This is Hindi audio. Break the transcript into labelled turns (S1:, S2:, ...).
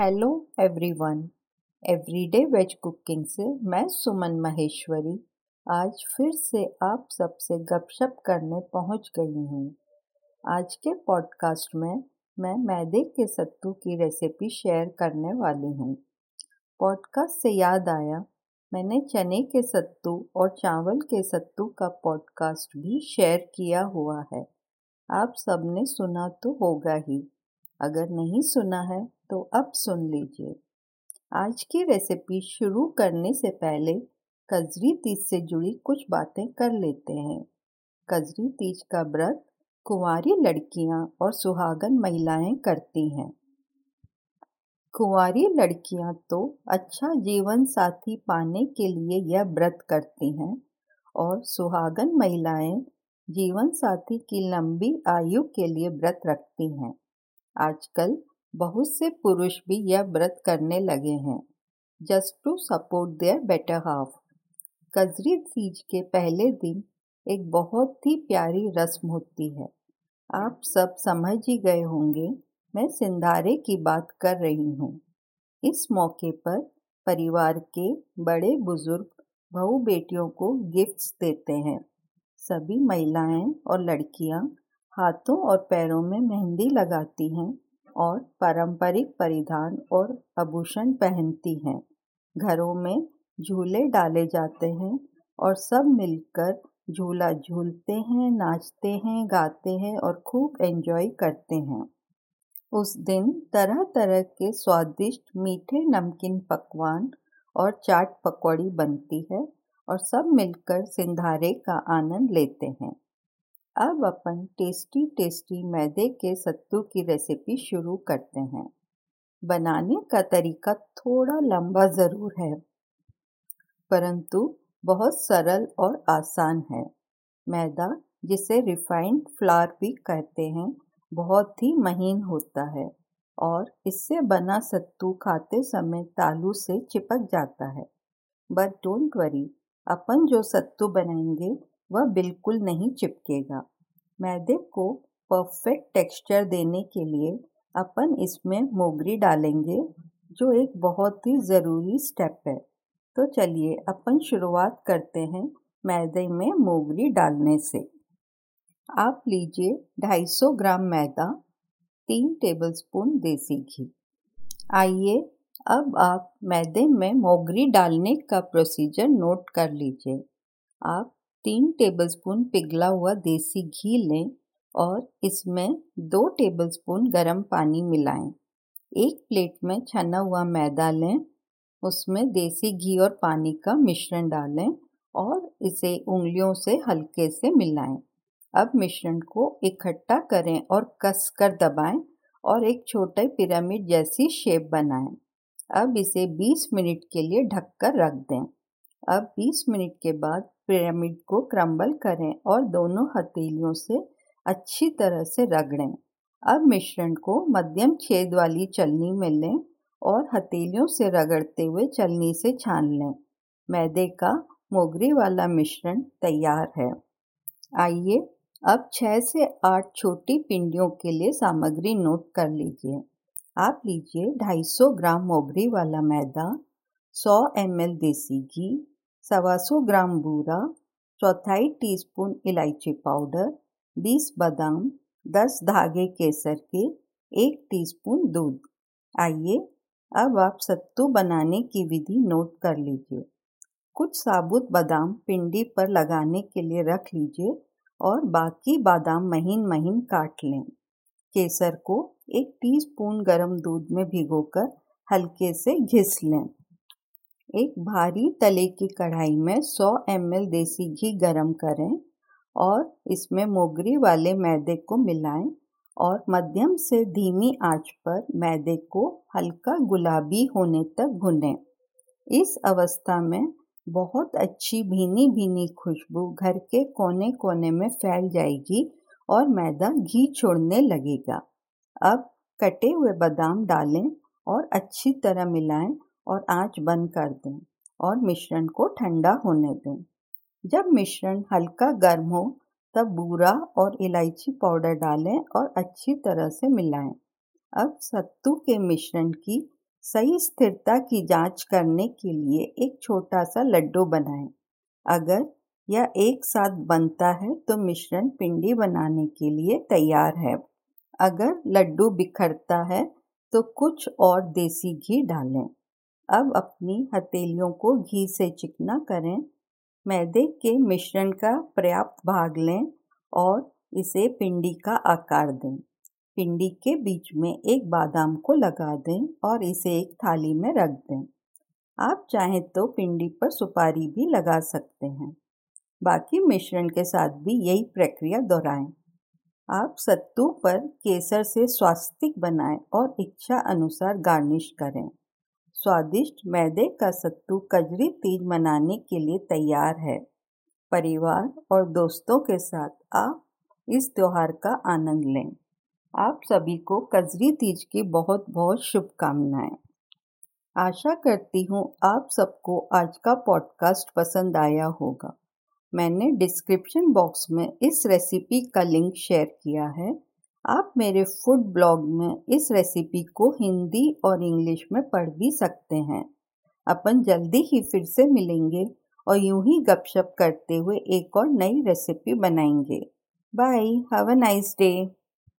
S1: Hello everyone everyday veg cooking से मैं सुमन महेश्वरी। आज फिर से आप सबसे गपशप करने पहुँच गई हूँ। आज के पॉडकास्ट में मैं मैदे के सत्तू की रेसिपी शेयर करने वाली हूँ। पॉडकास्ट से याद आया, मैंने चने के सत्तू और चावल के सत्तू का पॉडकास्ट भी शेयर किया हुआ है। आप सबने सुना तो होगा ही। अगर नहीं सुना है तो अब सुन लीजिए। आज की रेसिपी शुरू करने से पहले कजरी तीज से जुड़ी कुछ बातें कर लेते हैं। कजरी तीज का व्रत कुंवारी लड़कियाँ और सुहागन महिलाएँ करती हैं। कुंवारी लड़कियाँ तो अच्छा जीवन साथी पाने के लिए यह व्रत करती हैं और सुहागन महिलाएँ जीवन साथी की लंबी आयु के लिए व्रत रखती हैं। आजकल बहुत से पुरुष भी यह व्रत करने लगे हैं just to support their better half Kajari Teej के पहले दिन एक बहुत ही प्यारी रस्म होती है। आप सब समझ ही गए होंगे, मैं सिंधारे की बात कर रही हूँ। इस मौके पर परिवार के बड़े बुज़ुर्ग बहू बेटियों को गिफ्ट्स देते हैं। सभी महिलाएँ और लड़कियाँ हाथों और पैरों में मेहंदी लगाती हैं। और पारंपरिक परिधान और आभूषण पहनती हैं। घरों में झूले डाले जाते हैं और सब मिलकर झूला झूलते हैं, नाचते हैं, गाते हैं और खूब एंजॉय करते हैं। उस दिन तरह तरह के स्वादिष्ट मीठे नमकीन पकवान और चाट पकौड़ी बनती है और सब मिलकर सिंधारे का आनंद लेते हैं। अब अपन टेस्टी टेस्टी मैदे के सत्तू की रेसिपी शुरू करते हैं। बनाने का तरीका थोड़ा लंबा ज़रूर है, परंतु बहुत सरल और आसान है। मैदा, जिसे रिफाइंड फ्लावर भी कहते हैं, बहुत ही महीन होता है और इससे बना सत्तू खाते समय तालू से चिपक जाता है। बट डोंट वरी अपन जो सत्तू बनाएँगे वह बिल्कुल नहीं चिपकेगा। मैदे को परफेक्ट टेक्सचर देने के लिए अपन इसमें मोगरी डालेंगे, जो एक बहुत ही ज़रूरी स्टेप है। तो चलिए अपन शुरुआत करते हैं मैदे में मोगरी डालने से। आप लीजिए 250 ग्राम मैदा, तीन टेबलस्पून देसी घी। आइए अब आप मैदे में मोगरी डालने का प्रोसीजर नोट कर लीजिए। आप तीन टेबलस्पून पिघला हुआ देसी घी लें और इसमें दो टेबलस्पून गरम पानी मिलाएँ। एक प्लेट में छना हुआ मैदा लें, उसमें देसी घी और पानी का मिश्रण डालें और इसे उंगलियों से हल्के से मिलाएँ। अब मिश्रण को इकट्ठा करें और कस कर दबाएँ और एक छोटे पिरामिड जैसी शेप बनाएँ। अब इसे 20 मिनट के लिए ढककर रख दें अब 20 मिनट के बाद पिरामिड को क्रम्बल करें और दोनों हथेलियों से अच्छी तरह से रगड़ें। अब मिश्रण को मध्यम छेद वाली चलनी में लें और हथेलियों से रगड़ते हुए चलनी से छान लें। मैदे का मोगरी वाला मिश्रण तैयार है। आइए अब छः से आठ छोटी पिंडियों के लिए सामग्री नोट कर लीजिए। आप लीजिए 250 ग्राम मोगरी वाला मैदा 100 एम देसी घी सवा सौ ग्राम बूरा, चौथाई टीस्पून इलायची पाउडर, बीस बादाम, दस धागे केसर के, एक टीस्पून दूध। आइए, अब आप सत्तू बनाने की विधि नोट कर लीजिए। कुछ साबुत बादाम पिंडी पर लगाने के लिए रख लीजिए और बाकी बादाम महीन महीन काट लें। केसर को एक टीस्पून गरम दूध में भिगोकर हल्के से घिस लें। एक भारी तले की कढ़ाई में 100 एम देसी घी गरम करें और इसमें मोगरी वाले मैदे को मिलाएँ और मध्यम से धीमी आँच पर मैदे को हल्का गुलाबी होने तक भुनें। इस अवस्था में बहुत अच्छी भीनी भीनी खुशबू घर के कोने कोने में फैल जाएगी और मैदा घी छोड़ने लगेगा। अब कटे हुए बादाम डालें और अच्छी तरह मिलाएँ और आँच बंद कर दें और मिश्रण को ठंडा होने दें। जब मिश्रण हल्का गर्म हो, तब बूरा और इलायची पाउडर डालें और अच्छी तरह से मिलाएँ। अब सत्तू के मिश्रण की सही स्थिरता की जाँच करने के लिए एक छोटा सा लड्डू बनाएँ। अगर यह एक साथ बनता है तो मिश्रण पिंडी बनाने के लिए तैयार है। अगर लड्डू बिखरता है तो कुछ और देसी घी डालें। अब अपनी हथेलियों को घी से चिकना करें। मैदे के मिश्रण का पर्याप्त भाग लें और इसे पिंडी का आकार दें। पिंडी के बीच में एक बादाम को लगा दें और इसे एक थाली में रख दें। आप चाहें तो पिंडी पर सुपारी भी लगा सकते हैं। बाकी मिश्रण के साथ भी यही प्रक्रिया दोहराएँ। आप सत्तू पर केसर से स्वास्तिक बनाएँ और इच्छा अनुसार गार्निश करें। स्वादिष्ट मैदे का सत्तू कजरी तीज मनाने के लिए तैयार है। परिवार और दोस्तों के साथ आप इस त्यौहार का आनंद लें। आप सभी को कजरी तीज की बहुत बहुत शुभकामनाएँ। आशा करती हूँ आप सबको आज का पॉडकास्ट पसंद आया होगा। मैंने डिस्क्रिप्शन बॉक्स में इस रेसिपी का लिंक शेयर किया है। आप मेरे फ़ूड ब्लॉग में इस रेसिपी को हिंदी और इंग्लिश में पढ़ भी सकते हैं। अपन जल्दी ही फिर से मिलेंगे और यूँ ही गपशप करते हुए एक और नई रेसिपी बनाएँगे। Bye have a nice day